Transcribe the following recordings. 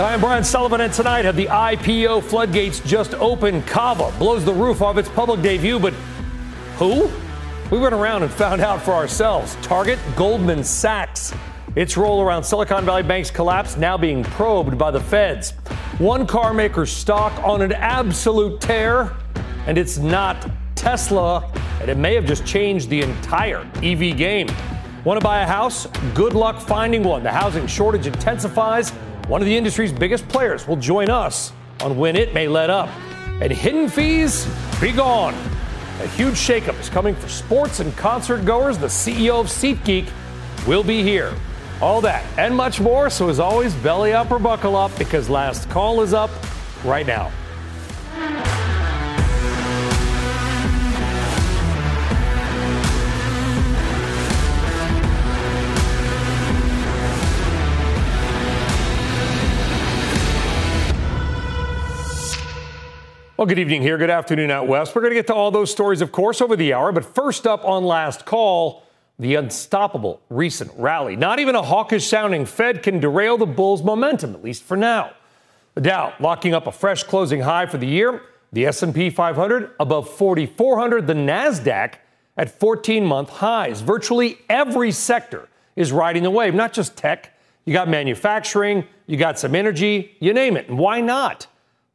I'm Brian Sullivan, and tonight have the IPO floodgates just opened. Cava blows the roof off its public debut, but who? We went around and found out for ourselves. Target, Goldman Sachs. Its role around Silicon Valley Bank's collapse now being probed by the feds. One car maker's stock on an absolute tear, and it's not Tesla, and it may have just changed the entire EV game. Want to buy a house? Good luck finding one. The housing shortage intensifies one of the industry's biggest players will join us on when it may let up. And hidden fees, be gone. A huge shakeup is coming for sports and concert goers. The CEO of SeatGeek will be here. All that and much more. So, as always, belly up or buckle up because last call is up right now. Well, good evening here. Good afternoon out west. We're going to get to all those stories, of course, over the hour. But first up on last call, the unstoppable recent rally. Not even a hawkish sounding Fed can derail the bulls' momentum, at least for now. The Dow locking up a fresh closing high for the year. The S&P 500 above 4,400. The Nasdaq at 14-month highs. Virtually every sector is riding the wave. Not just tech. You got manufacturing. You got some energy. You name it. And why not?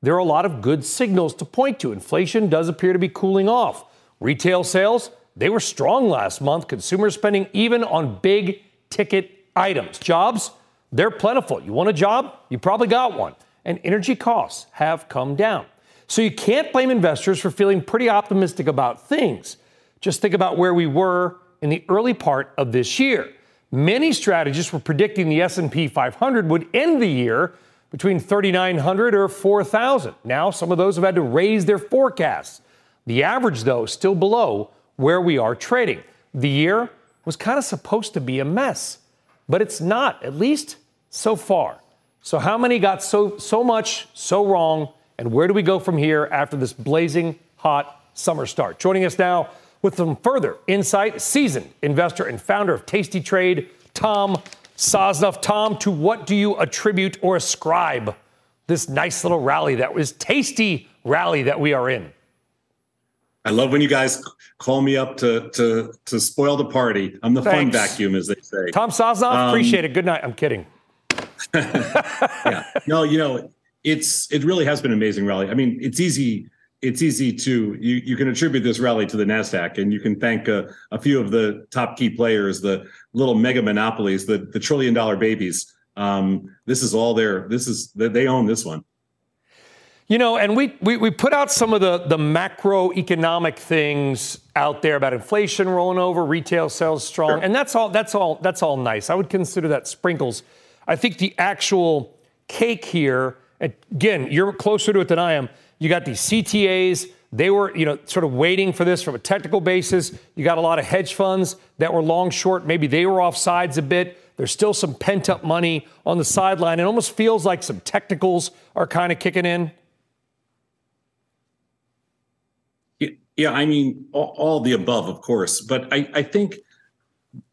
There are a lot of good signals to point to. Inflation does appear to be cooling off. Retail sales, they were strong last month. Consumer spending even on big ticket items. Jobs, they're plentiful. You want a job? You probably got one. And energy costs have come down. So you can't blame investors for feeling pretty optimistic about things. Just think about where we were in the early part of this year. Many strategists were predicting the S&P 500 would end the year between 3,900 or 4,000. Now, some of those have had to raise their forecasts. The average, though, still below where we are trading. The year was kind of supposed to be a mess, but it's not, at least so far. So, how many got so, so much so wrong, and where do we go from here after this blazing hot summer start? Joining us now with some further insight, seasoned investor and founder of Tasty Trade, Tom Sosnoff. Tom, to what do you attribute or ascribe this nice little rally that was tasty rally that we are in? I love when you guys call me up to to to spoil the party. I'm the Thanks. fun vacuum, as they say. Tom Sosnoff, um, appreciate it. Good night. I'm kidding. yeah. No, you know, it's it really has been an amazing rally. I mean, it's easy it's easy to you you can attribute this rally to the Nasdaq, and you can thank a, a few of the top key players, the little mega monopolies, the the trillion dollar babies. Um, this is all their. This is they own this one. You know, and we, we, we put out some of the, the macroeconomic things out there about inflation rolling over, retail sales strong, sure. and that's all that's all that's all nice. I would consider that sprinkles. I think the actual cake here, again, you're closer to it than I am you got these CTAs. They were, you know, sort of waiting for this from a technical basis. You got a lot of hedge funds that were long short. Maybe they were off sides a bit. There's still some pent up money on the sideline. It almost feels like some technicals are kind of kicking in. Yeah, I mean, all, all the above, of course. But I, I think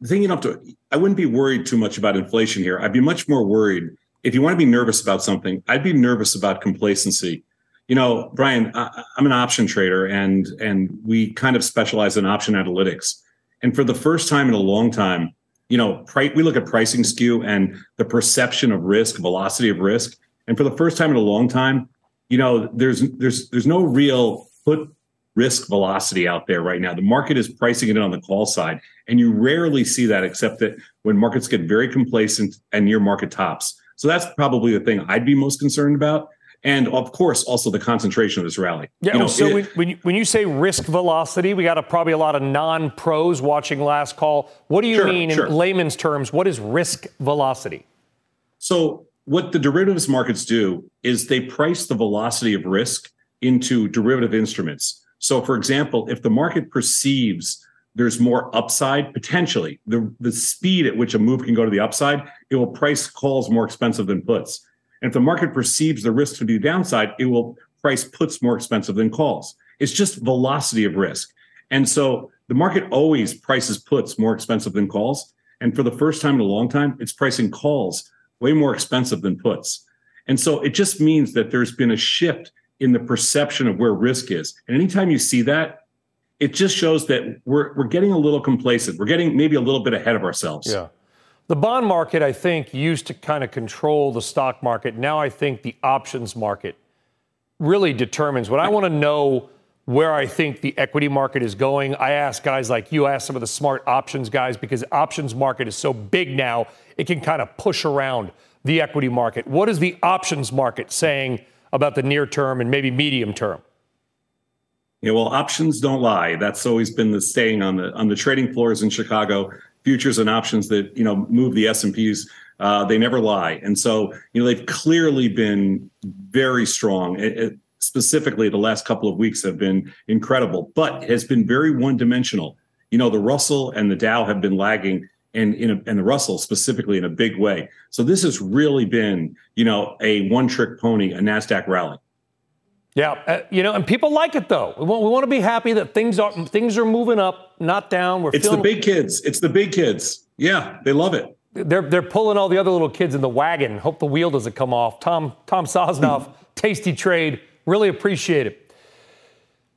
don't have to, I wouldn't be worried too much about inflation here. I'd be much more worried if you want to be nervous about something. I'd be nervous about complacency you know, Brian, I, am an option trader, and and we kind of specialize in option analytics. And for the first time in a long time, you know, we look at pricing skew and the perception of risk, velocity of risk. And for the first time in a long time, you know, there's there's there's no real put risk velocity out there right now. The market is pricing it on the call side, and you rarely see that except that when markets get very complacent and near market tops. So that's probably the thing I'd be most concerned about and of course also the concentration of this rally. Yeah. You know, so it, when, you, when you say risk velocity, we got a, probably a lot of non-pros watching last call. What do you sure, mean sure. in layman's terms? What is risk velocity? So what the derivatives markets do is they price the velocity of risk into derivative instruments. So, for example, if the market perceives there's more upside potentially, the, the speed at which a move can go to the upside, it will price calls more expensive than puts. And if the market perceives the risk to be downside, it will price puts more expensive than calls. It's just velocity of risk. And so the market always prices puts more expensive than calls. And for the first time in a long time, it's pricing calls way more expensive than puts. And so it just means that there's been a shift in the perception of where risk is. And anytime you see that, it just shows that we're we're getting a little complacent. We're getting maybe a little bit ahead of ourselves. Yeah. The bond market, I think, used to kind of control the stock market. Now I think the options market really determines. When I want to know where I think the equity market is going, I ask guys like you, ask some of the smart options guys, because options market is so big now, it can kind of push around the equity market. What is the options market saying about the near term and maybe medium term? Yeah, well, options don't lie. That's always been the saying on the on the trading floors in Chicago. Futures and options that you know move the S and P's, uh, they never lie. And so you know they've clearly been very strong. It, it, specifically, the last couple of weeks have been incredible, but has been very one dimensional. You know, the Russell and the Dow have been lagging and in a, and the Russell specifically in a big way. So this has really been, you know, a one trick pony, a Nasdaq rally. Yeah, uh, you know, and people like it though. We want, we want to be happy that things are things are moving up, not down. We're it's feeling, the big kids. It's the big kids. Yeah, they love it. They're they're pulling all the other little kids in the wagon. Hope the wheel doesn't come off. Tom Tom Sosnoff, tasty trade. Really appreciate it.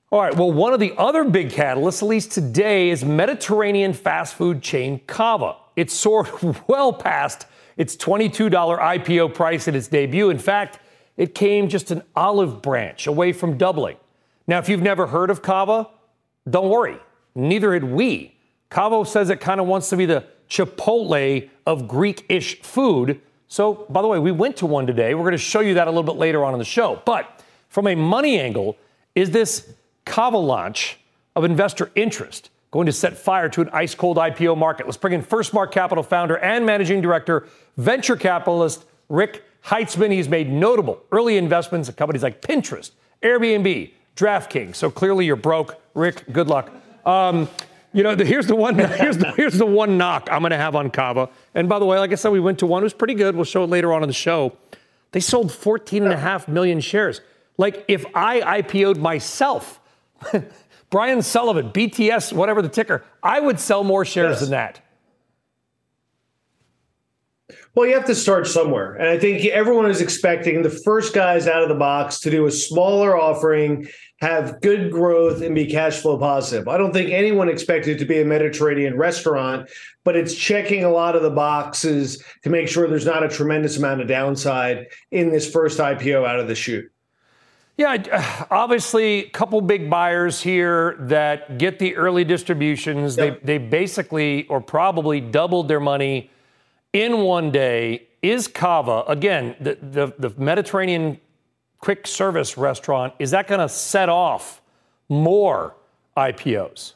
All right. Well, one of the other big catalysts, at least today, is Mediterranean fast food chain Cava. It soared well past its $22 IPO price at its debut. In fact, it came just an olive branch away from doubling. Now, if you've never heard of Cava, don't worry. Neither had we. Cava says it kind of wants to be the Chipotle of Greek ish food. So, by the way, we went to one today. We're going to show you that a little bit later on in the show. But from a money angle, is this Cava launch of investor interest going to set fire to an ice cold IPO market? Let's bring in FirstMark Capital founder and managing director, venture capitalist Rick Heitzmann, he's made notable early investments in companies like Pinterest, Airbnb, DraftKings. So clearly you're broke. Rick, good luck. Um, you know, the, here's the one. Here's the, here's the one knock I'm going to have on Cava. And by the way, like I said, we went to one. It was pretty good. We'll show it later on in the show. They sold 14 and a half million shares. Like if I IPO'd myself, Brian Sullivan, BTS, whatever the ticker, I would sell more shares yes. than that. Well, you have to start somewhere. And I think everyone is expecting the first guys out of the box to do a smaller offering, have good growth, and be cash flow positive. I don't think anyone expected to be a Mediterranean restaurant, but it's checking a lot of the boxes to make sure there's not a tremendous amount of downside in this first IPO out of the chute. Yeah, obviously, a couple big buyers here that get the early distributions. Yep. They, they basically or probably doubled their money in one day is Cava, again, the, the, the Mediterranean quick service restaurant, is that going to set off more IPOs?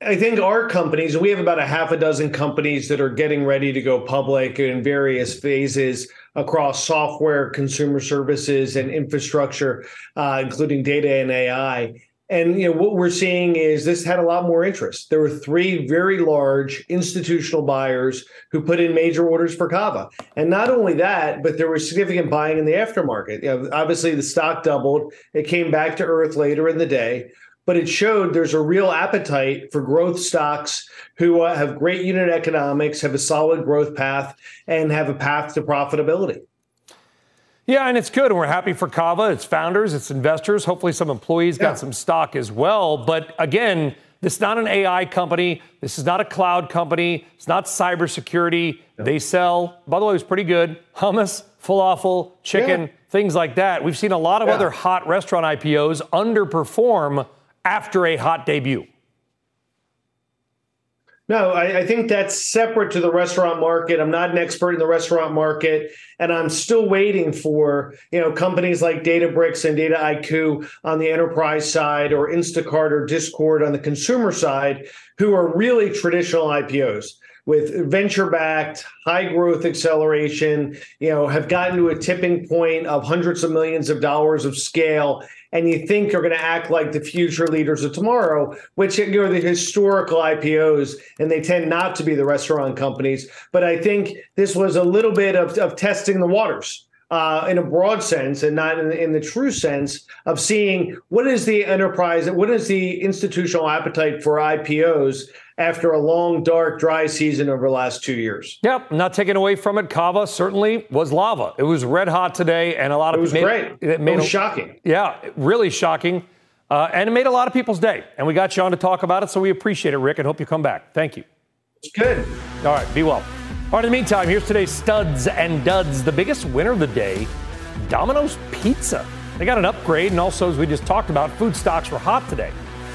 I think our companies, we have about a half a dozen companies that are getting ready to go public in various phases across software, consumer services, and infrastructure, uh, including data and AI. And you know what we're seeing is this had a lot more interest. There were three very large institutional buyers who put in major orders for Cava, and not only that, but there was significant buying in the aftermarket. You know, obviously, the stock doubled. It came back to earth later in the day, but it showed there's a real appetite for growth stocks who uh, have great unit economics, have a solid growth path, and have a path to profitability. Yeah, and it's good. And we're happy for Cava, its founders, its investors. Hopefully, some employees yeah. got some stock as well. But again, this is not an AI company. This is not a cloud company. It's not cybersecurity. No. They sell, by the way, it was pretty good hummus, falafel, chicken, yeah. things like that. We've seen a lot of yeah. other hot restaurant IPOs underperform after a hot debut. No, I, I, think that's separate to the restaurant market. I'm not an expert in the restaurant market, and I'm still waiting for you know companies like Databricks and Dataiku on the enterprise side, or Instacart or Discord on the consumer side, who are really traditional IPOs. with venture backed, high growth acceleration, you know, have gotten to a tipping point of hundreds of millions of dollars of scale and you think are going to act like the future leaders of tomorrow, which know the historical IPOs, and they tend not to be the restaurant companies. But I think this was a little bit of, of testing the waters. Uh, in a broad sense and not in, in, the true sense of seeing what is the enterprise, what is the institutional appetite for IPOs after a long, dark, dry season over the last two years. Yep, not taken away from it. Cava certainly was lava. It was red hot today, and a lot of it was made, great. It, made it was a, shocking. Yeah, really shocking, uh, and it made a lot of people's day. And we got you on to talk about it, so we appreciate it, Rick, and hope you come back. Thank you. It's good. All right, be well. All right, in the meantime, here's today's studs and duds. The biggest winner of the day, Domino's Pizza. They got an upgrade, and also, as we just talked about, food stocks were hot today.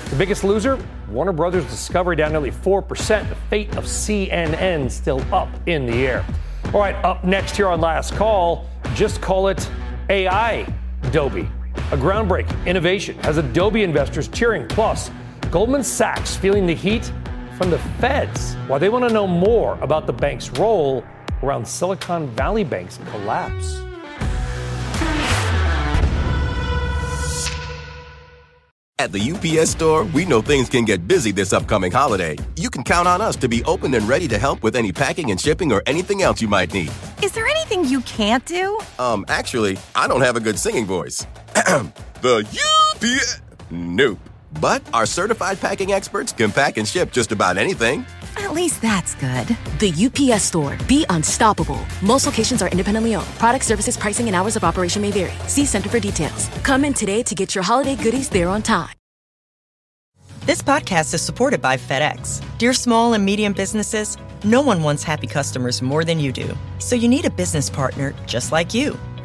The biggest loser, Warner Brothers Discovery down nearly 4%. The fate of CNN still up in the air. All right, up next here on Last Call, just call it AI Adobe. A groundbreaking innovation has Adobe investors cheering. Plus, Goldman Sachs feeling the heat from the feds. Why they want to know more about the bank's role around Silicon Valley Bank's collapse. At the UPS store, we know things can get busy this upcoming holiday. You can count on us to be open and ready to help with any packing and shipping or anything else you might need. Is there anything you can't do? Um, actually, I don't have a good singing voice. the UPS. Nope. But our certified packing experts can pack and ship just about anything. At least that's good. The UPS store. Be unstoppable. Most locations are independently owned. Product services, pricing, and hours of operation may vary. See Center for details. Come in today to get your holiday goodies there on time. This podcast is supported by FedEx. Dear small and medium businesses, no one wants happy customers more than you do. So you need a business partner just like you.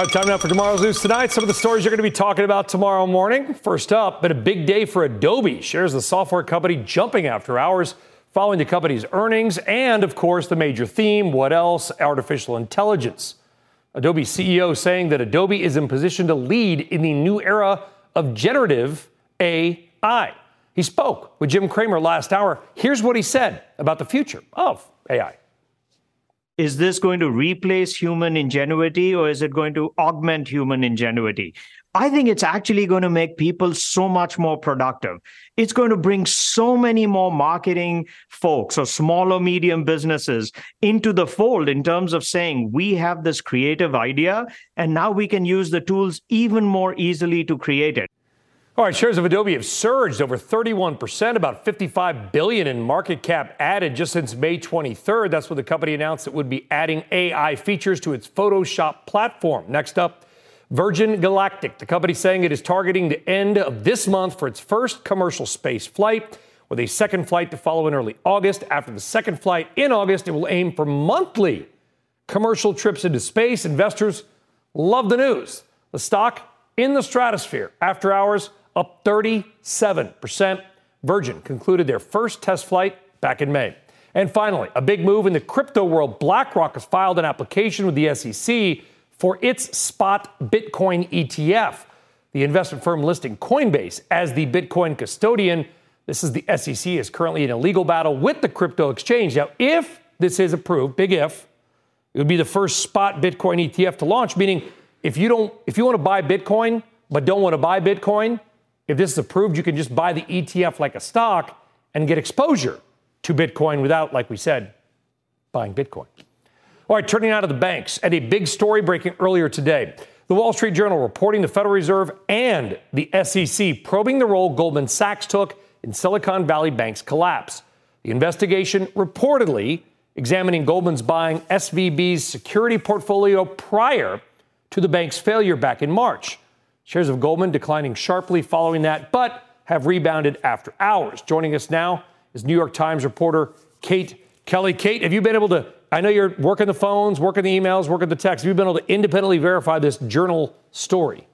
All right, time now for tomorrow's news tonight. Some of the stories you're going to be talking about tomorrow morning. First up, been a big day for Adobe. Shares the software company jumping after hours following the company's earnings. And of course, the major theme what else? Artificial intelligence. Adobe CEO saying that Adobe is in position to lead in the new era of generative AI. He spoke with Jim Cramer last hour. Here's what he said about the future of AI is this going to replace human ingenuity or is it going to augment human ingenuity? I think it's actually going to make people so much more productive. It's going to bring so many more marketing folks or small or medium businesses into the fold in terms of saying, we have this creative idea, and now we can use the tools even more easily to create it. All right, shares of Adobe have surged over 31%, about 55 billion in market cap added just since May 23rd. That's when the company announced it would be adding AI features to its Photoshop platform. Next up, Virgin Galactic. The company saying it is targeting the end of this month for its first commercial space flight, with a second flight to follow in early August. After the second flight in August, it will aim for monthly commercial trips into space. Investors love the news. The stock in the stratosphere after hours up 37%. Virgin concluded their first test flight back in May. And finally, a big move in the crypto world. BlackRock has filed an application with the SEC for its spot Bitcoin ETF. The investment firm listing Coinbase as the Bitcoin custodian. This is the SEC is currently in a legal battle with the crypto exchange. Now, if this is approved, big if, it would be the first spot Bitcoin ETF to launch, meaning if you don't if you want to buy Bitcoin but don't want to buy Bitcoin, if this is approved, you can just buy the ETF like a stock and get exposure to Bitcoin without, like we said, buying Bitcoin. All right, turning out of the banks, and a big story breaking earlier today. The Wall Street Journal reporting the Federal Reserve and the SEC probing the role Goldman Sachs took in Silicon Valley Bank's collapse. The investigation reportedly examining Goldman's buying SVB's security portfolio prior to the bank's failure back in March. Shares of Goldman declining sharply following that, but have rebounded after hours. Joining us now is New York Times reporter Kate Kelly. Kate, have you been able to? I know you're working the phones, working the emails, working the texts. Have you been able to independently verify this journal story?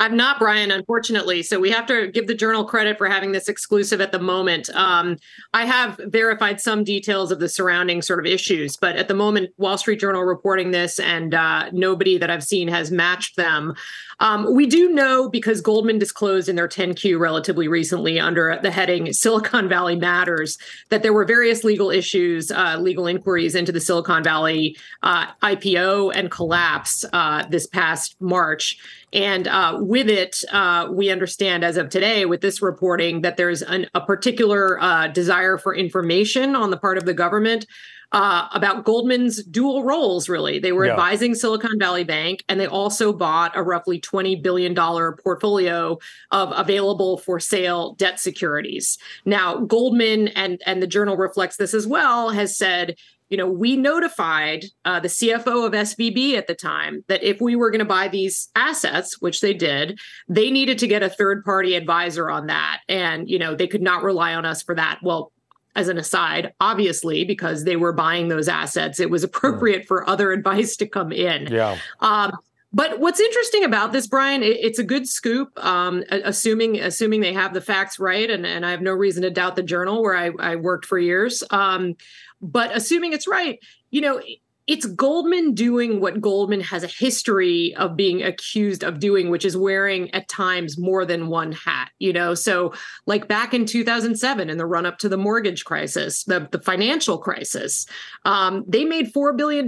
I'm not Brian, unfortunately. So we have to give the journal credit for having this exclusive at the moment. Um, I have verified some details of the surrounding sort of issues, but at the moment, Wall Street Journal reporting this, and uh, nobody that I've seen has matched them. Um, we do know because Goldman disclosed in their 10Q relatively recently under the heading Silicon Valley Matters that there were various legal issues, uh, legal inquiries into the Silicon Valley uh, IPO and collapse uh, this past March. And uh, with it, uh, we understand as of today, with this reporting, that there's an, a particular uh, desire for information on the part of the government uh, about Goldman's dual roles, really. They were yeah. advising Silicon Valley Bank, and they also bought a roughly $20 billion portfolio of available for sale debt securities. Now, Goldman, and, and the journal reflects this as well, has said, you know, we notified uh, the CFO of SVB at the time that if we were going to buy these assets, which they did, they needed to get a third party advisor on that. And, you know, they could not rely on us for that. Well, as an aside, obviously, because they were buying those assets, it was appropriate for other advice to come in. Yeah. Um, but what's interesting about this, Brian, it, it's a good scoop. Um, assuming assuming they have the facts right, and, and I have no reason to doubt the journal where I, I worked for years. Um, but assuming it's right, you know, it's Goldman doing what Goldman has a history of being accused of doing, which is wearing at times more than one hat, you know? So, like back in 2007, in the run up to the mortgage crisis, the, the financial crisis, um, they made $4 billion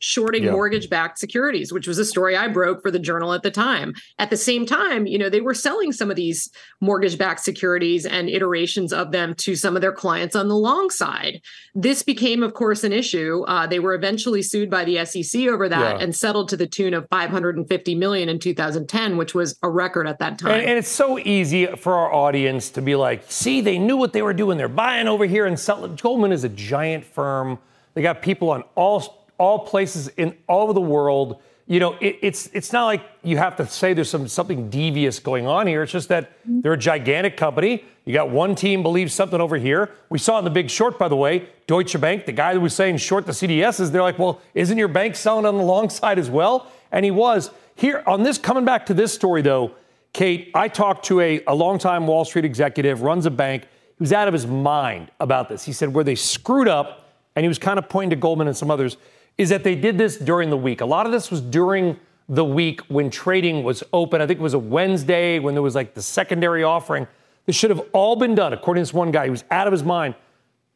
shorting yeah. mortgage backed securities, which was a story I broke for the journal at the time. At the same time, you know, they were selling some of these mortgage backed securities and iterations of them to some of their clients on the long side. This became, of course, an issue. Uh, they were eventually eventually sued by the SEC over that yeah. and settled to the tune of 550 million in 2010, which was a record at that time. And, and, it's so easy for our audience to be like, see, they knew what they were doing. They're buying over here and selling. Goldman is a giant firm. They got people on all all places in all over the world you know, it, it's it's not like you have to say there's some something devious going on here. It's just that mm-hmm. they're a gigantic company. You got one team believes something over here. We saw in the Big Short, by the way, Deutsche Bank, the guy who was saying short the CDSs. They're like, well, isn't your bank selling on the long side as well? And he was here on this. Coming back to this story though, Kate, I talked to a, a longtime Wall Street executive, runs a bank. He was out of his mind about this. He said where they screwed up, and he was kind of pointing to Goldman and some others is that they did this during the week. A lot of this was during the week when trading was open. I think it was a Wednesday when there was like the secondary offering. This should have all been done, according to this one guy who was out of his mind,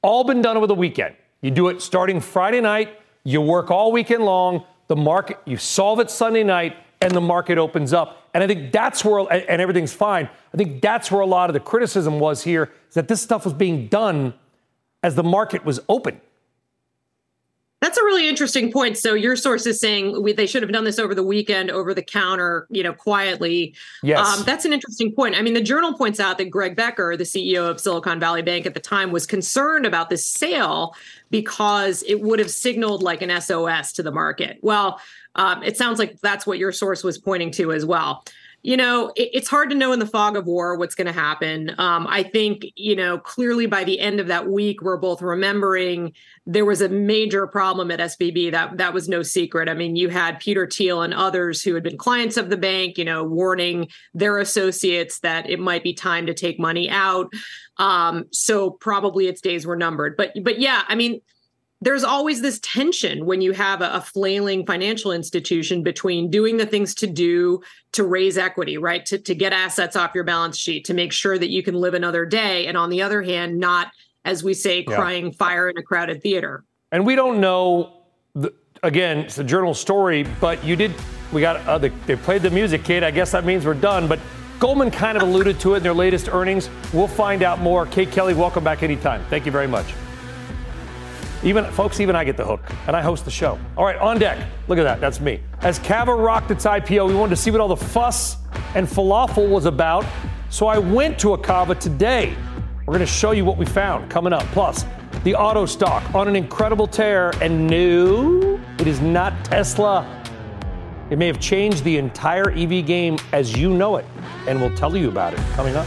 all been done over the weekend. You do it starting Friday night, you work all weekend long, the market, you solve it Sunday night, and the market opens up. And I think that's where, and everything's fine. I think that's where a lot of the criticism was here, is that this stuff was being done as the market was open. That's a really interesting point. So your source is saying we, they should have done this over the weekend, over the counter, you know, quietly. Yes, um, that's an interesting point. I mean, the journal points out that Greg Becker, the CEO of Silicon Valley Bank at the time, was concerned about this sale because it would have signaled like an SOS to the market. Well, um, it sounds like that's what your source was pointing to as well you know, it, it's hard to know in the fog of war what's going to happen. Um, I think, you know, clearly by the end of that week, we're both remembering there was a major problem at SVB. That that was no secret. I mean, you had Peter Thiel and others who had been clients of the bank, you know, warning their associates that it might be time to take money out. Um, so probably its days were numbered. But but yeah, I mean there's always this tension when you have a, a, flailing financial institution between doing the things to do to raise equity, right? To, to get assets off your balance sheet, to make sure that you can live another day. And on the other hand, not, as we say, yeah. crying fire in a crowded theater. And we don't know, the, again, it's a journal story, but you did, we got, uh, they, they played the music, kid. I guess that means we're done. But Goldman kind of alluded to it in their latest earnings. We'll find out more. Kate Kelly, welcome back anytime. Thank you very much. Even folks, even I get the hook, and I host the show. All right, on deck. Look at that. That's me. As Cava rocked its IPO, we wanted to see what all the fuss and falafel was about. So I went to a Cava today. We're going to show you what we found coming up. Plus, the auto stock on an incredible tear, and no, it is not Tesla. It may have changed the entire EV game as you know it, and we'll tell you about it coming up.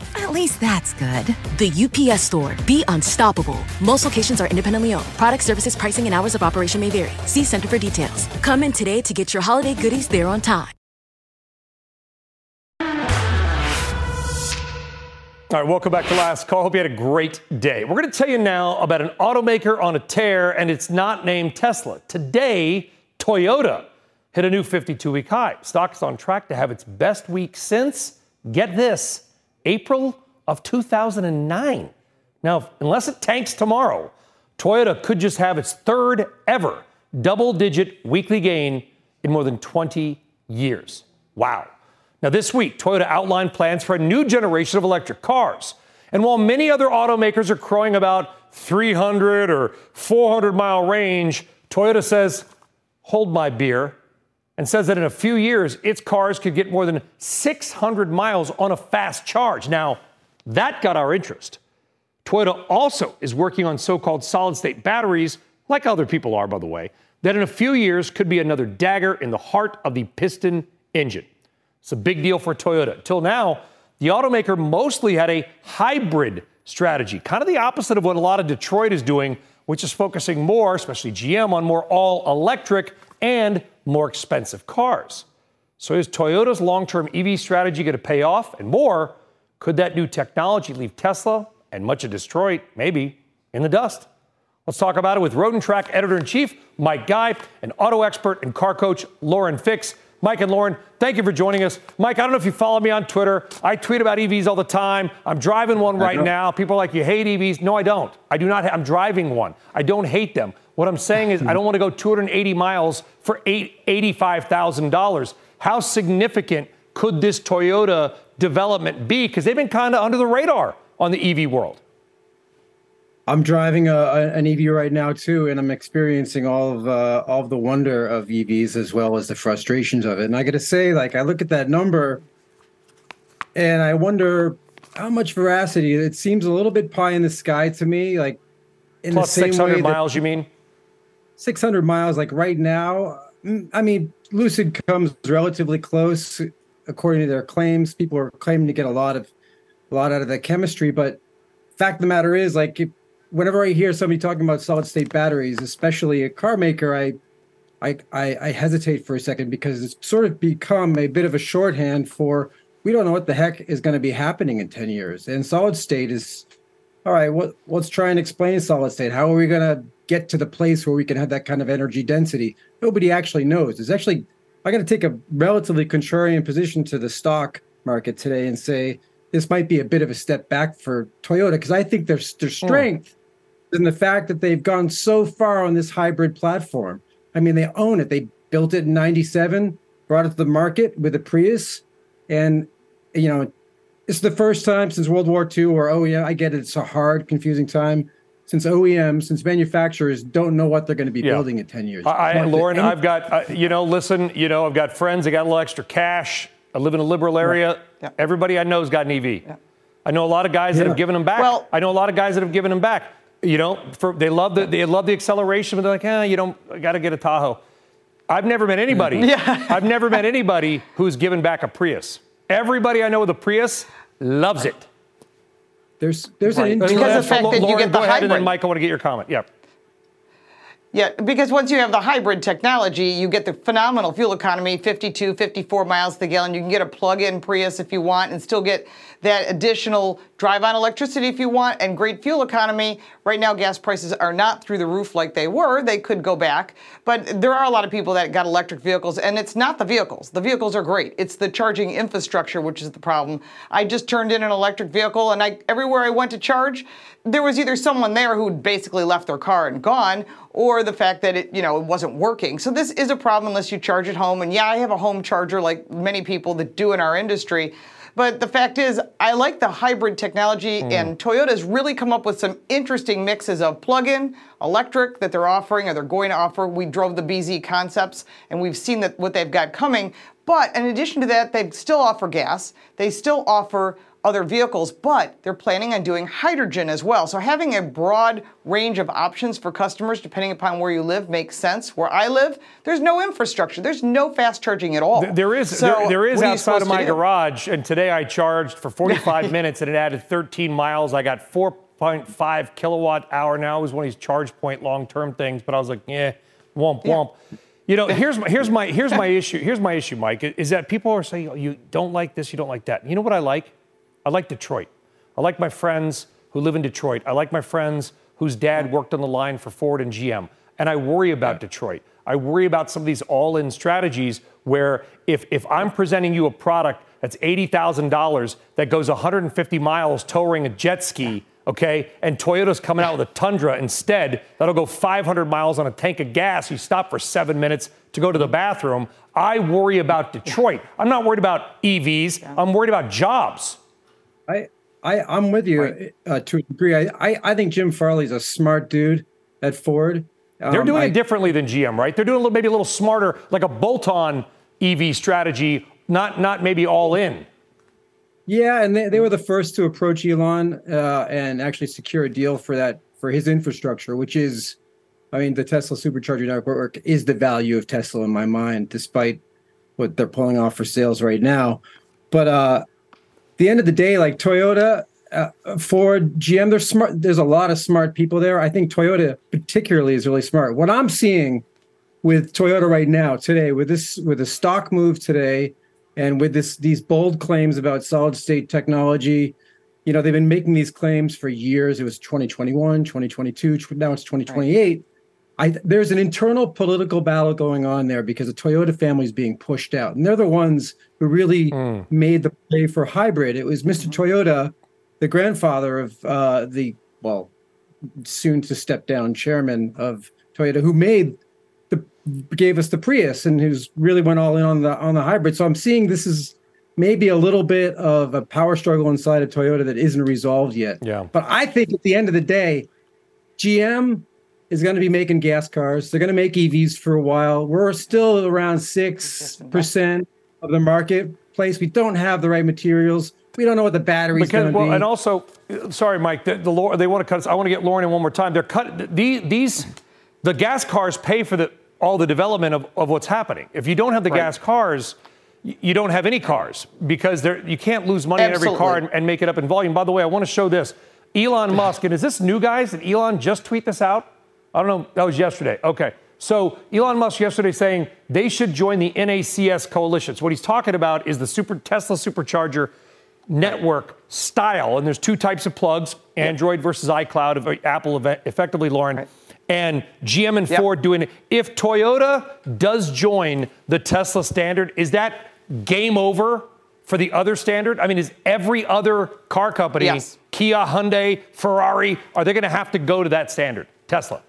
At least that's good. The UPS store. Be unstoppable. Most locations are independently owned. Product services, pricing, and hours of operation may vary. See Center for details. Come in today to get your holiday goodies there on time. All right, welcome back to Last Call. Hope you had a great day. We're going to tell you now about an automaker on a tear, and it's not named Tesla. Today, Toyota hit a new 52 week high. Stock is on track to have its best week since, get this, April of 2009. Now, unless it tanks tomorrow, Toyota could just have its third ever double digit weekly gain in more than 20 years. Wow. Now, this week, Toyota outlined plans for a new generation of electric cars. And while many other automakers are crowing about 300 or 400 mile range, Toyota says, hold my beer, and says that in a few years, its cars could get more than 600 miles on a fast charge. Now, that got our interest. Toyota also is working on so called solid state batteries, like other people are, by the way, that in a few years could be another dagger in the heart of the piston engine. It's a big deal for Toyota. Till now, the automaker mostly had a hybrid strategy, kind of the opposite of what a lot of Detroit is doing, which is focusing more, especially GM, on more all electric and more expensive cars. So is Toyota's long term EV strategy going to pay off? And more, could that new technology leave Tesla and much of Detroit, maybe, in the dust? Let's talk about it with Road and Track editor in chief, Mike Guy, and auto expert and car coach, Lauren Fix. Mike and Lauren, thank you for joining us. Mike, I don't know if you follow me on Twitter. I tweet about EVs all the time. I'm driving one right now. People are like, you hate EVs. No, I don't. I do not. Ha- I'm driving one. I don't hate them. What I'm saying is, I don't want to go 280 miles for $85,000. How significant could this Toyota development be? Because they've been kind of under the radar on the EV world. I'm driving a, a, an EV right now too, and I'm experiencing all of uh, all of the wonder of EVs as well as the frustrations of it. And I got to say, like, I look at that number, and I wonder how much veracity. It seems a little bit pie in the sky to me. Like, in Plus the same 600 way miles, you mean? 600 miles. Like right now, mm, I mean, Lucid comes relatively close according to their claims. People are claiming to get a lot of a lot out of the chemistry, but fact of the matter is, like, if, whenever I hear somebody talking about solid state batteries, especially a car maker, I, I, I, I hesitate for a second because it's sort of become a bit of a shorthand for we don't know what the heck is going to be happening in 10 years. And solid state is all right, what, let's try and explain solid state. How are we going to get to the place where we can have that kind of energy density? Nobody actually knows. It's actually, I got to take a relatively contrarian position to the stock market today and say this might be a bit of a step back for Toyota because I think their, their hmm. strength than the fact that they've gone so far on this hybrid platform. I mean, they own it. They built it in 97, brought it to the market with a Prius. And, you know, it's the first time since World War II or oh, yeah, I get it. It's a hard, confusing time. Since OEMs, since manufacturers don't know what they're going to be yeah. building in 10 years. I, I Lauren, any- I've got, uh, you know, listen, you know, I've got friends that got a little extra cash. I live in a liberal area. Right. Yeah. Everybody I know has got an EV. Yeah. I know a lot of guys that have given them back. Well, I know a lot of guys that have given them back you know, for, they love the they love the acceleration, but they're like, ah, you don't got to get a Tahoe. I've never met anybody. Yeah. I've never met anybody who's given back a Prius. Everybody I know with a Prius loves it. There's there's right. an because of the fact that you get the go hybrid. ahead, and then Mike, I want to get your comment. Yeah. Yeah, because once you have the hybrid technology, you get the phenomenal fuel economy 52, 54 miles to the gallon. You can get a plug in Prius if you want and still get that additional drive on electricity if you want and great fuel economy. Right now, gas prices are not through the roof like they were. They could go back, but there are a lot of people that got electric vehicles, and it's not the vehicles. The vehicles are great. It's the charging infrastructure which is the problem. I just turned in an electric vehicle, and I, everywhere I went to charge, there was either someone there who'd basically left their car and gone, or the fact that it, you know, it wasn't working. So this is a problem unless you charge at home. And yeah, I have a home charger like many people that do in our industry. But the fact is, I like the hybrid technology, mm. and Toyota's really come up with some interesting mixes of plug-in, electric that they're offering or they're going to offer. We drove the BZ concepts, and we've seen that what they've got coming. But in addition to that, they still offer gas. They still offer other vehicles, but they're planning on doing hydrogen as well. So having a broad range of options for customers depending upon where you live makes sense. Where I live, there's no infrastructure. There's no fast charging at all. There is so there, there is outside of my garage, and today I charged for 45 minutes and it added 13 miles. I got 4.5 kilowatt hour. Now it was one of these charge point long term things, but I was like, yeah, womp womp. Yeah. You know, here's my here's my here's my issue. Here's my issue, Mike, is that people are saying oh, you don't like this, you don't like that. You know what I like? I like Detroit. I like my friends who live in Detroit. I like my friends whose dad worked on the line for Ford and GM. And I worry about Detroit. I worry about some of these all in strategies where if, if I'm presenting you a product that's $80,000 that goes 150 miles towing a jet ski, okay, and Toyota's coming out with a Tundra instead that'll go 500 miles on a tank of gas, you stop for seven minutes to go to the bathroom. I worry about Detroit. I'm not worried about EVs, I'm worried about jobs. I, I I'm with you right. uh, to a degree. I, I, I think Jim Farley's a smart dude at Ford. Um, They're doing I, it differently than GM, right? They're doing a little, maybe a little smarter, like a bolt-on EV strategy, not not maybe all in. Yeah, and they, they were the first to approach Elon uh, and actually secure a deal for that for his infrastructure, which is, I mean, the Tesla supercharger network is the value of Tesla in my mind, despite what they're pulling off for sales right now. But uh, the end of the day, like Toyota, uh, Ford, GM, there's smart. There's a lot of smart people there. I think Toyota particularly is really smart. What I'm seeing with Toyota right now, today, with this, with a stock move today, and with this these bold claims about solid state technology, you know, they've been making these claims for years. It was 2021, 2022, now it's 2028. Right. I, there's an internal political battle going on there because the Toyota family is being pushed out, and they're the ones who really mm. made the play for hybrid. It was Mr. Toyota, the grandfather of uh, the well, soon to step down chairman of Toyota, who made the gave us the Prius and who's really went all in on the on the hybrid. So I'm seeing this is maybe a little bit of a power struggle inside of Toyota that isn't resolved yet. Yeah. But I think at the end of the day, GM is going to be making gas cars. They're going to make EVs for a while. We're still around 6% of the marketplace. We don't have the right materials. We don't know what the battery's going to well, be. And also, sorry, Mike, the, the, they want to cut us. I want to get Lauren in one more time. They're cut, these, these the gas cars pay for the, all the development of, of what's happening. If you don't have the right. gas cars, you don't have any cars because you can't lose money Absolutely. in every car and, and make it up in volume. By the way, I want to show this. Elon Musk, and is this new, guys? Did Elon just tweet this out? I don't know. That was yesterday. Okay. So Elon Musk yesterday saying they should join the NACS coalition. So what he's talking about is the super Tesla supercharger network style. And there's two types of plugs: Android yep. versus iCloud. Of uh, Apple, effectively, Lauren. Right. And GM and yep. Ford doing it. If Toyota does join the Tesla standard, is that game over for the other standard? I mean, is every other car company, yes. Kia, Hyundai, Ferrari, are they going to have to go to that standard? Tesla.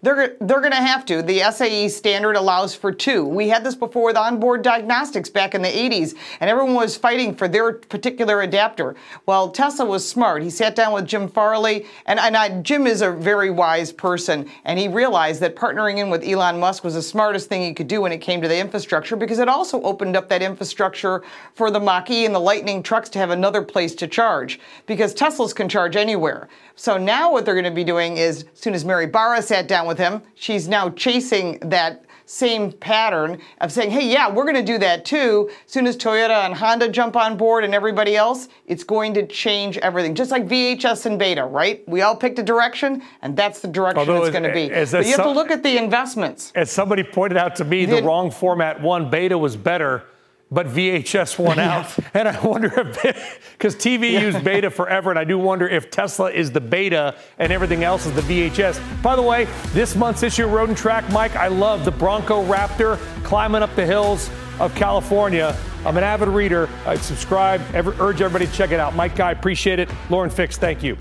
They're, they're going to have to. The SAE standard allows for two. We had this before with onboard diagnostics back in the 80s, and everyone was fighting for their particular adapter. Well, Tesla was smart. He sat down with Jim Farley, and, and I, Jim is a very wise person, and he realized that partnering in with Elon Musk was the smartest thing he could do when it came to the infrastructure because it also opened up that infrastructure for the Mach E and the Lightning trucks to have another place to charge because Teslas can charge anywhere. So now what they're going to be doing is, as soon as Mary Barra sat down with him, she's now chasing that same pattern of saying, hey, yeah, we're going to do that too. As soon as Toyota and Honda jump on board and everybody else, it's going to change everything. Just like VHS and beta, right? We all picked a direction, and that's the direction Although it's going to be. But you have to look at the investments. As somebody pointed out to me, the, the wrong format one, beta was better but VHS won out. and I wonder if, because TV yeah. used beta forever, and I do wonder if Tesla is the beta and everything else is the VHS. By the way, this month's issue of Road and Track, Mike, I love the Bronco Raptor climbing up the hills of California. I'm an avid reader. I subscribe, Every, urge everybody to check it out. Mike Guy, appreciate it. Lauren Fix, thank you.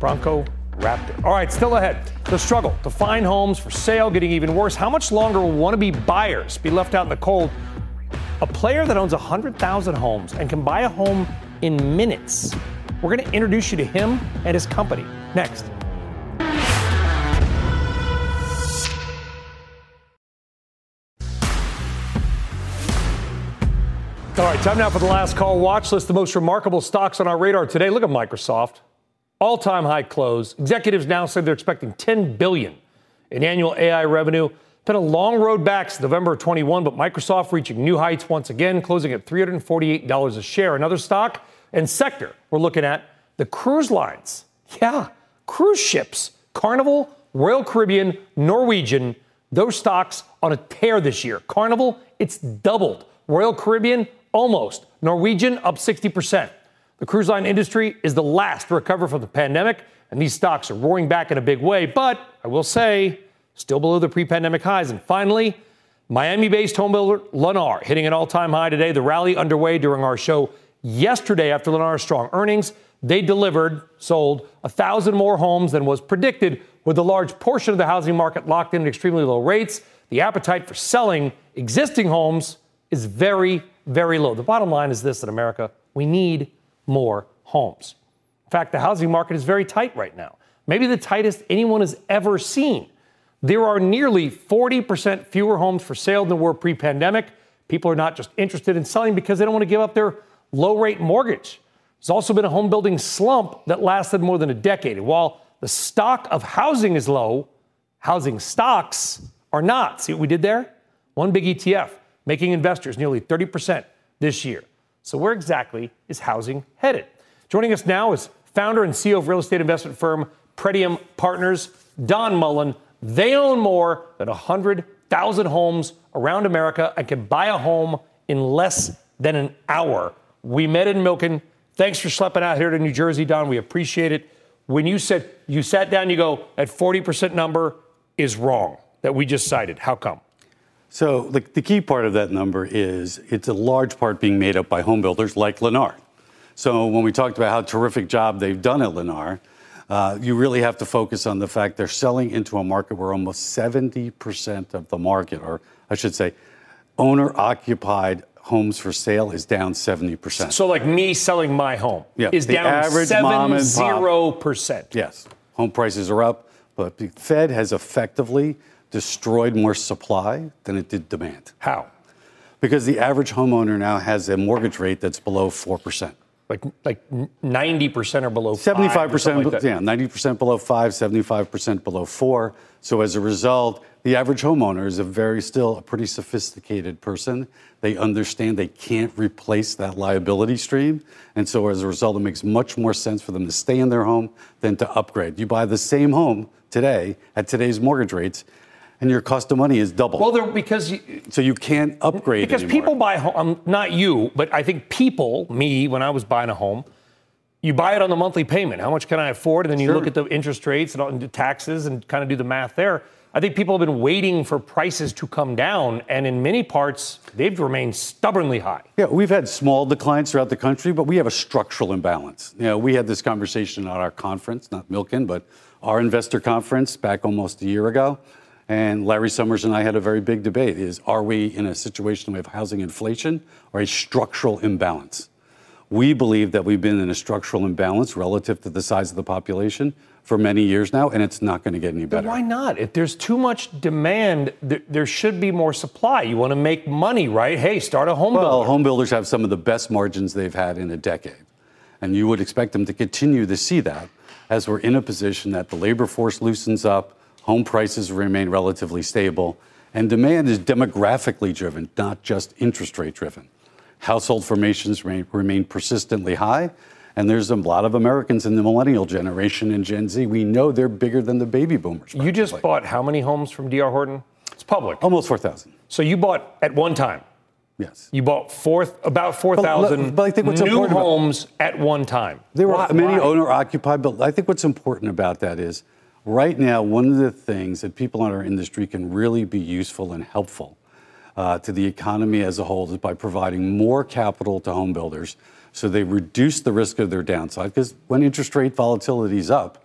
Bronco Raptor. All right, still ahead. The struggle to find homes for sale getting even worse. How much longer will want to be buyers be left out in the cold a player that owns 100,000 homes and can buy a home in minutes. We're going to introduce you to him and his company next. All right, time now for the last call watch list. The most remarkable stocks on our radar today. Look at Microsoft, all-time high close. Executives now say they're expecting 10 billion in annual AI revenue. Been a long road back since November of 21, but Microsoft reaching new heights once again, closing at $348 a share. Another stock and sector we're looking at the cruise lines. Yeah, cruise ships. Carnival, Royal Caribbean, Norwegian, those stocks on a tear this year. Carnival, it's doubled. Royal Caribbean, almost. Norwegian, up 60%. The cruise line industry is the last to recover from the pandemic, and these stocks are roaring back in a big way. But I will say, still below the pre pandemic highs. And finally, Miami based homebuilder Lennar hitting an all time high today. The rally underway during our show yesterday after Lennar's strong earnings. They delivered, sold 1,000 more homes than was predicted, with a large portion of the housing market locked in at extremely low rates. The appetite for selling existing homes is very, very low. The bottom line is this in America we need more homes. In fact, the housing market is very tight right now, maybe the tightest anyone has ever seen. There are nearly 40% fewer homes for sale than were pre pandemic. People are not just interested in selling because they don't want to give up their low rate mortgage. There's also been a home building slump that lasted more than a decade. While the stock of housing is low, housing stocks are not. See what we did there? One big ETF making investors nearly 30% this year. So, where exactly is housing headed? Joining us now is founder and CEO of real estate investment firm Pretium Partners, Don Mullen. They own more than 100,000 homes around America and can buy a home in less than an hour. We met in Milken. Thanks for schlepping out here to New Jersey, Don. We appreciate it. When you said you sat down, you go, that 40% number is wrong that we just cited. How come? So the, the key part of that number is it's a large part being made up by home builders like Lennar. So when we talked about how terrific job they've done at Lennar, uh, you really have to focus on the fact they're selling into a market where almost 70% of the market, or I should say, owner occupied homes for sale is down 70%. So, like me selling my home yeah, is down average seven mom and zero pop- percent. Yes, home prices are up, but the Fed has effectively destroyed more supply than it did demand. How? Because the average homeowner now has a mortgage rate that's below 4%. Like like ninety percent or below. Seventy-five five or something percent, like yeah, ninety percent below five, 75 percent below four. So as a result, the average homeowner is a very still a pretty sophisticated person. They understand they can't replace that liability stream, and so as a result, it makes much more sense for them to stay in their home than to upgrade. You buy the same home today at today's mortgage rates, and your cost of money is double. Well, because you, so you can't upgrade because anymore. people buy home. Um, not you, but I think people, me, when I was buying a home, you buy it on the monthly payment. How much can I afford? And then you Sure. look at the interest rates and, all, and the taxes and kind of do the math there. I think people have been waiting for prices to come down, and in many parts, they've remained stubbornly high. Yeah, we've had small declines throughout the country, but we have a structural imbalance. You know, we had this conversation at our conference, not Milken, but our investor conference back almost a year ago. And Larry Summers and I had a very big debate is are we in a situation of housing inflation or a structural imbalance? We believe that we've been in a structural imbalance relative to the size of the population for many years now, and it's not going to get any better. why not? If there's too much demand, there, there should be more supply. You want to make money, right? Hey, start a home Well, builder. home builders have some of the best margins they've had in a decade. And you would expect them to continue to see that as we're in a position that the labor force loosens up, home prices remain relatively stable, and demand is demographically driven, not just interest rate driven. Household formations remain, remain persistently high, and there's a lot of Americans in the millennial generation and Gen Z. We know they're bigger than the baby boomers. You just bought how many homes from DR Horton? It's public. Almost 4,000. So you bought at one time. Yes. You bought four, about 4,000 but I new important about- homes at one time. There were Why- many owner occupied, but I think what's important about that is right now, one of the things that people in our industry can really be useful and helpful uh, to the economy as a whole is by providing more capital to home builders so they reduce the risk of their downside. Because when interest rate volatility is up,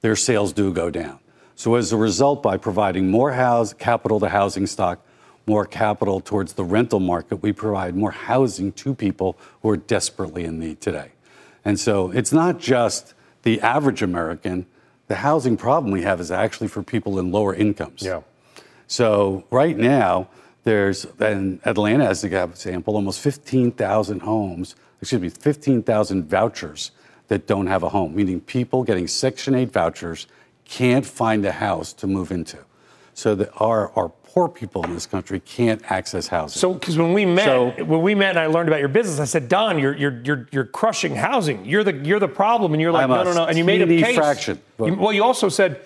their sales do go down. So as a result, by providing more house capital to housing stock, more capital towards the rental market, we provide more housing to people who are desperately in need today. And so it's not just the average American. The housing problem we have is actually for people in lower incomes. Yeah. So right now, there's in Atlanta, as an example, almost 15,000 homes, excuse me, 15,000 vouchers that don't have a home, meaning people getting Section 8 vouchers can't find a house to move into. So that our, our poor people in this country can't access housing. So, because when we met, So- when we met, and I learned about your business, I said, Don, you're you're you're you're crushing housing. You're the you're the problem, and you're like, I'm no, no, no. And you made a case. fraction, You- well, you also said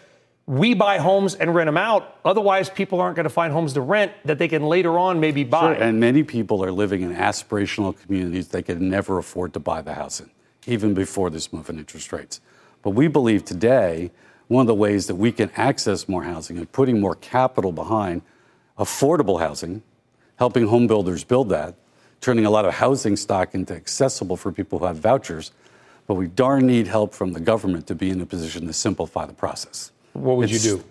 we buy homes and rent them out. Otherwise, people aren't going to find homes to rent that they can later on maybe buy. Sure, And many people are living in aspirational communities they could never afford to buy the house in, even before this move in interest rates. But we believe today one of the ways that we can access more housing and putting more capital behind affordable housing, helping home builders build that, turning a lot of housing stock into accessible for people who have vouchers. But we darn need help from the government to be in a position to simplify the process. What would you do?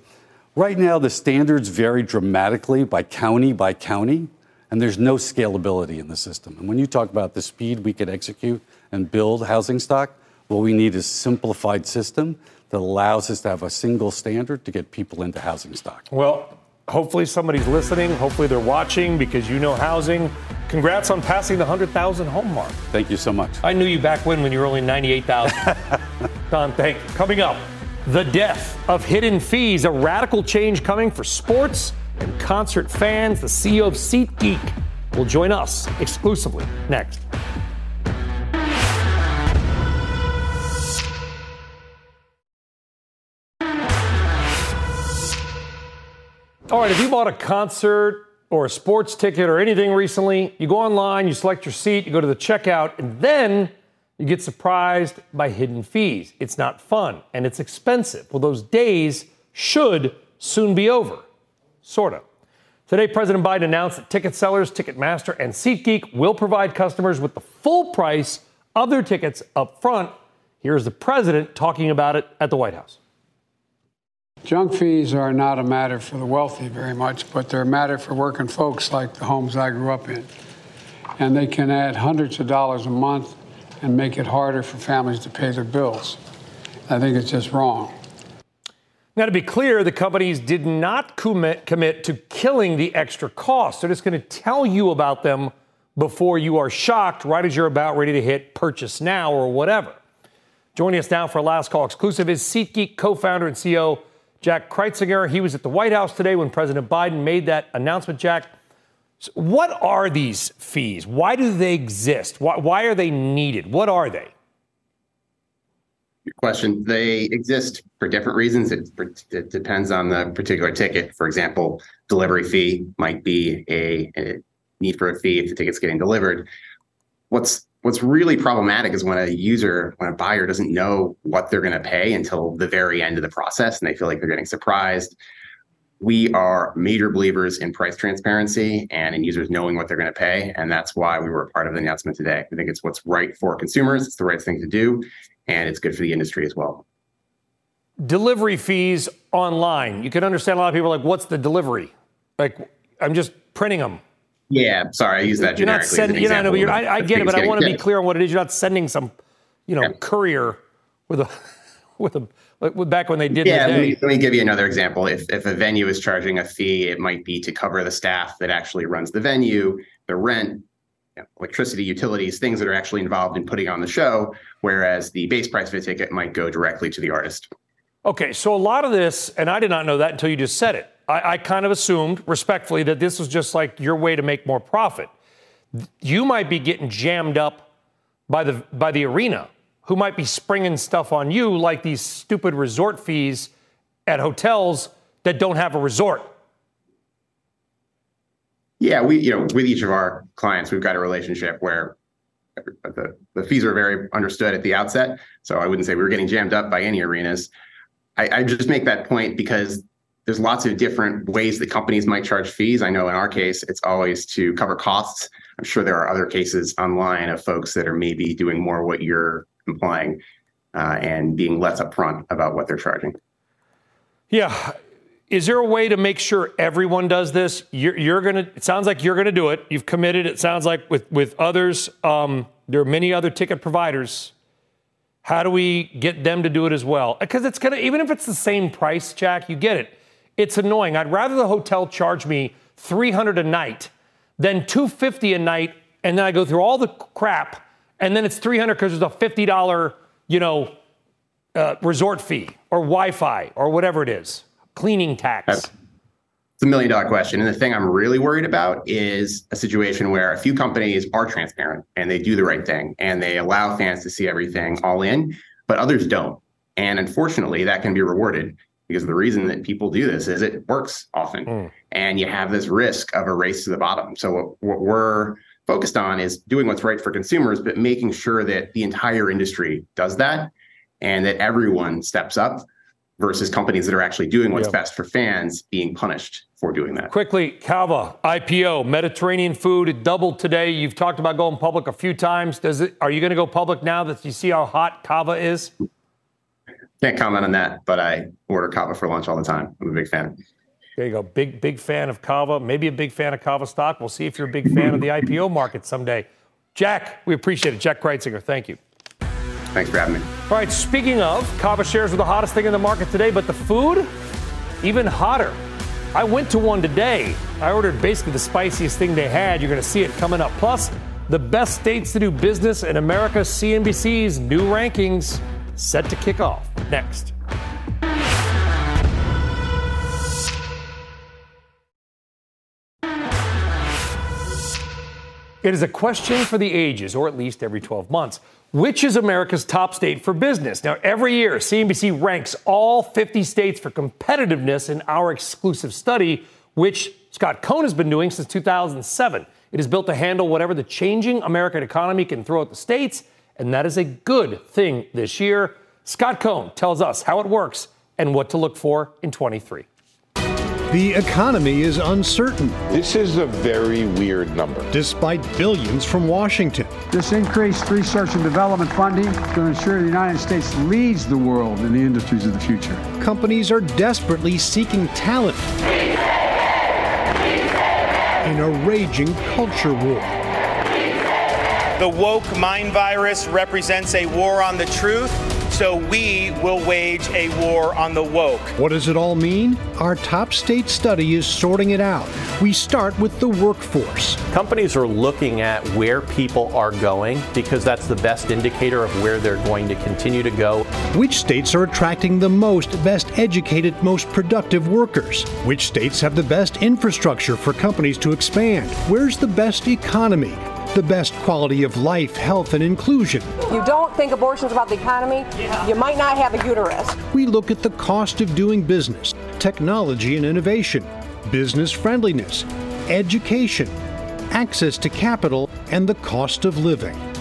Right now, the standards vary dramatically by county by county, and there's no scalability in the system. And when you talk about the speed we could execute and build housing stock, what we need is a simplified system that allows us to have a single standard to get people into housing stock. Well, hopefully somebody's listening. Hopefully they're watching because you know housing. Congrats on passing the 100,000 home mark. Thank you so much. I knew you back when when you were only 98,000. Don, thank you. Coming up, the death of hidden fees, a radical change coming for sports and concert fans. The CEO of SeatGeek will join us exclusively next. All right, if you bought a concert or a sports ticket or anything recently, you go online, you select your seat, you go to the checkout, and then you get surprised by hidden fees. It's not fun and it's expensive. Well, those days should soon be over. Sort of. Today, President Biden announced that ticket sellers, Ticketmaster, and SeatGeek will provide customers with the full price of their tickets up front. Here's the president talking about it at the White House. Junk fees are not a matter for the wealthy very much, but they're a matter for working folks like the homes I grew up in. And they can add hundreds of dollars a month and make it harder for families to pay their bills. I think it's just wrong. Now, to be clear, the companies did not commit, commit to killing the extra costs. They're just going to tell you about them before you are shocked, right as you're about ready to hit purchase now or whatever. Joining us now for last call exclusive is SeatGeek co founder and CEO Jack Groetzinger. He was at the White House today when President Biden made that announcement. Jack, what are these fees? Why do they exist? Why, why are they needed? What are they? Good question. They exist for different reasons. It, it depends on the particular ticket. For example, delivery fee might be a, a need for a fee if the ticket's getting delivered. What's what's really problematic is when a user, when a buyer doesn't know what they're going to pay until the very end of the process, and they feel like they're getting surprised. We are major believers in price transparency and in users knowing what they're going to pay, and that's why we were a part of the announcement today. I think it's what's right for consumers. It's the right thing to do, and it's good for the industry as well. Delivery fees online. You can understand a lot of people like, what's the delivery? Like, I'm just printing them. Yeah, sorry, I use that You're not generically. an sending, you know, no, I, I get it, but I want to be clear on what it is. You're not sending some, you know, courier with a, with a, with back when they did Yeah, the let me, let me give you another example. If if a venue is charging a fee, it might be to cover the staff that actually runs the venue, the rent, you know, electricity, utilities, things that are actually involved in putting on the show. Whereas the base price of a ticket might go directly to the artist. Okay, so a lot of this, and I did not know that until you just said it. I, I kind of assumed, respectfully, that this was just like your way to make more profit. You might be getting jammed up by the by the arena, who might be springing stuff on you, like these stupid resort fees at hotels that don't have a resort. Yeah, we you know with each of our clients, we've got a relationship where the, the fees are very understood at the outset. So I wouldn't say we were getting jammed up by any arenas. I, I just make that point because there's lots of different ways that companies might charge fees. I know in our case, it's always to cover costs. I'm sure there are other cases online of folks that are maybe doing more what you're implying uh, and being less upfront about what they're charging. Yeah. is there a way to make sure everyone does this? You're, you're going to, it sounds like you're going to do it. You've committed. It sounds like with, with others, um, there are many other ticket providers. How do we get them to do it as well? Because it's going to, even if it's the same price, Jack, you get it. It's annoying. I'd rather the hotel charge me 300 a night than 250 a night. And then I go through all the crap. And then it's 300 because there's a $50, you know, uh, resort fee or Wi-Fi or whatever it is cleaning tax? It's a million dollar question. And the thing I'm really worried about is a situation where a few companies are transparent and they do the right thing and they allow fans to see everything all in, but others don't. And unfortunately, that can be rewarded because the reason that people do this is it works often. Mm. And you have this risk of a race to the bottom. So, what, what we're focused on is doing what's right for consumers, but making sure that the entire industry does that and that everyone steps up versus companies that are actually doing what's yep. best for fans being punished for doing that. Quickly, Cava IPO, Mediterranean food it doubled today. You've talked about going public a few times. Does it? Are you going to go public now that you see how hot Cava is? Can't comment on that, but I order Cava for lunch all the time. I'm a big fan. There you go. Big, big fan of Cava. Maybe a big fan of Cava stock. We'll see if you're a big fan of the IPO market someday. Jack, we appreciate it. Jack Groetzinger, thank you. Thanks for having me. All right, speaking of, Cava shares were the hottest thing in the market today, but the food, even hotter. I went to one today. I ordered basically the spiciest thing they had. You're going to see it coming up. Plus, the best states to do business in America, CNBC's new rankings set to kick off next. It is a question for the ages, or at least every 12 months. Which is America's top state for business? Now, every year, CNBC ranks all 50 states for competitiveness in our exclusive study, which Scott Cohn has been doing since 2007. It is built to handle whatever the changing American economy can throw at the states, and that is a good thing this year. Scott Cohn tells us how it works and what to look for in 23. The economy is uncertain. This is a very weird number. Despite billions from Washington. This increased research and development funding to ensure the United States leads the world in the industries of the future. Companies are desperately seeking talent in a raging culture war. The woke mind virus represents a war on the truth so we will wage a war on the woke. What does it all mean? Our top state study is sorting it out. We start with the workforce. Companies are looking at where people are going because that's the best indicator of where they're going to continue to go. Which states are attracting the most best educated, most productive workers? Which states have the best infrastructure for companies to expand? Where's the best economy? The best quality of life, health, and inclusion. You don't think abortion's about the economy, yeah. you might not have a uterus. We look at the cost of doing business, technology and innovation, business friendliness, education, access to capital, and the cost of living.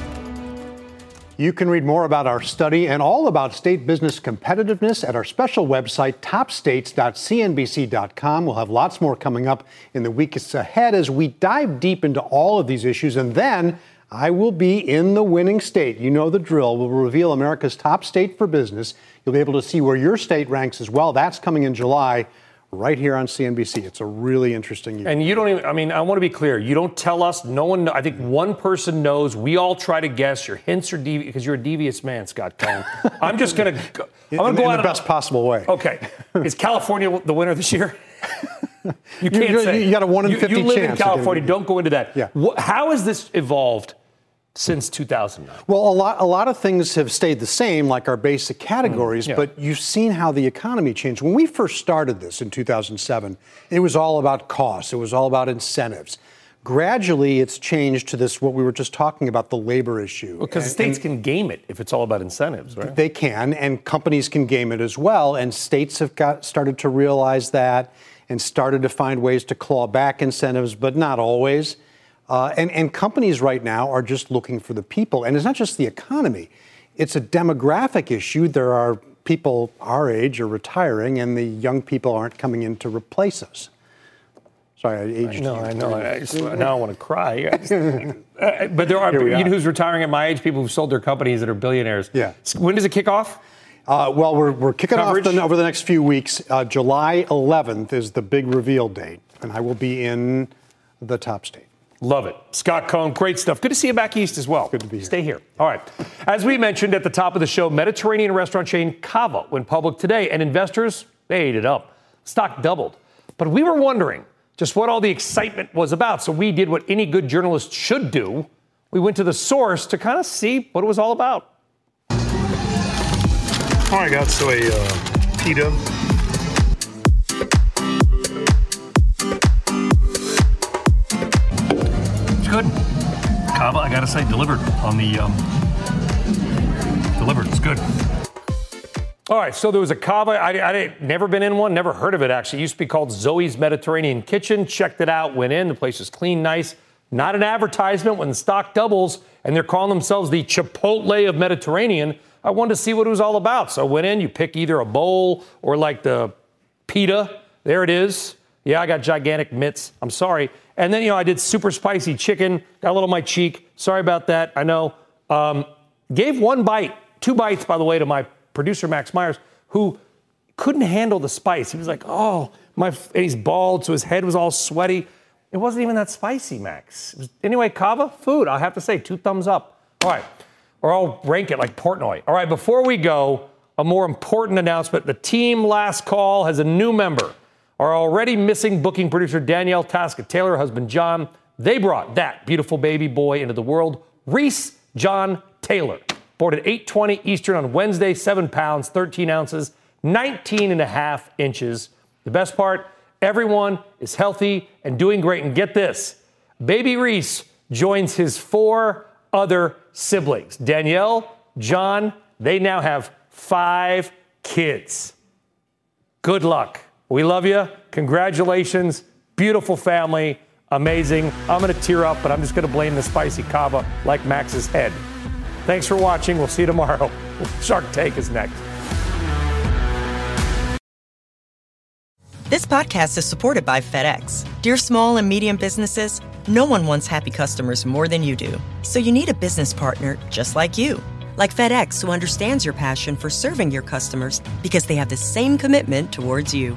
You can read more about our study and all about state business competitiveness at our special website, topstates.cnbc.com. We'll have lots more coming up in the weeks ahead as we dive deep into all of these issues. And then I will be in the winning state. You know the drill. We'll reveal America's top state for business. You'll be able to see where your state ranks as well. That's coming in July right here on CNBC. It's a really interesting year. And you don't even, I mean, I want to be clear. You don't tell us. No one, I think one person knows. We all try to guess. Your hints are devious because you're a devious man, Scott Cohn. I'm just going to, I'm going to go in out the best possible way. Okay. Is California the winner this year? you can't you, say. You got a 1 in 50 you, you live chance. in California. Don't go into that. Yeah. How has this evolved? Since 2009? Well, a lot, a lot of things have stayed the same, like our basic categories, mm, yeah. but you've seen how the economy changed. When we first started this in 2007, it was all about costs, it was all about incentives. Gradually, it's changed to this, what we were just talking about, the labor issue. Because states can game it if it's all about incentives, right? They can, and companies can game it as well. And states have got started to realize that and started to find ways to claw back incentives, but not always. Uh, and, and companies right now are just looking for the people. And it's not just the economy, it's a demographic issue. There are people our age are retiring, and the young people aren't coming in to replace us. Sorry, I aged I know, I know. I just, now I want to cry. uh, but there are, you know who's retiring at my age? People who've sold their companies that are billionaires. Yeah. When does it kick off? Uh, well, we're, we're kicking Coverage? off the, over the next few weeks. Uh, July 11th is the big reveal date, and I will be in the top state. Love it. Scott Cohn, great stuff. Good to see you back east as well. Good to be here. Stay here. All right. As we mentioned at the top of the show, Mediterranean restaurant chain Cava went public today, and investors, they ate it up. Stock doubled. But we were wondering just what all the excitement was about. So we did what any good journalist should do. We went to the source to kind of see what it was all about. All right, got so a uh, pita. Good. Cava, I gotta say, delivered on the um, delivered. It's good. All right, so there was a Cava. I, I never been in one, never heard of it actually. It used to be called Zoe's Mediterranean Kitchen. Checked it out, went in. The place is clean, nice. Not an advertisement when the stock doubles and they're calling themselves the Chipotle of Mediterranean. I wanted to see what it was all about. So I went in, you pick either a bowl or like the pita. There it is. Yeah, I got gigantic mitts. I'm sorry. And then, you know, I did super spicy chicken, got a little on my cheek. Sorry about that. I know. Um, gave one bite, two bites, by the way, to my producer, Max Myers, who couldn't handle the spice. He was like, oh, my, and he's bald, so his head was all sweaty. It wasn't even that spicy, Max. Was- anyway, Cava, food, I have to say, two thumbs up. All right. Or I'll rank it like Portnoy. All right, before we go, a more important announcement. The team last call has a new member. Our already missing booking producer, Danielle Taskett Taylor, husband John, they brought that beautiful baby boy into the world. Reese John Taylor, born at 820 Eastern on Wednesday, 7 pounds, 13 ounces, 19 and a half inches. The best part, everyone is healthy and doing great. And get this, baby Reese joins his four other siblings. Danielle, John, they now have five kids. Good luck. We love you. Congratulations. Beautiful family. Amazing. I'm going to tear up, but I'm just going to blame the spicy Cava like Max's head. Thanks for watching. We'll see you tomorrow. Shark Tank is next. This podcast is supported by FedEx. Dear small and medium businesses, no one wants happy customers more than you do. So you need a business partner just like you. Like FedEx, who understands your passion for serving your customers because they have the same commitment towards you.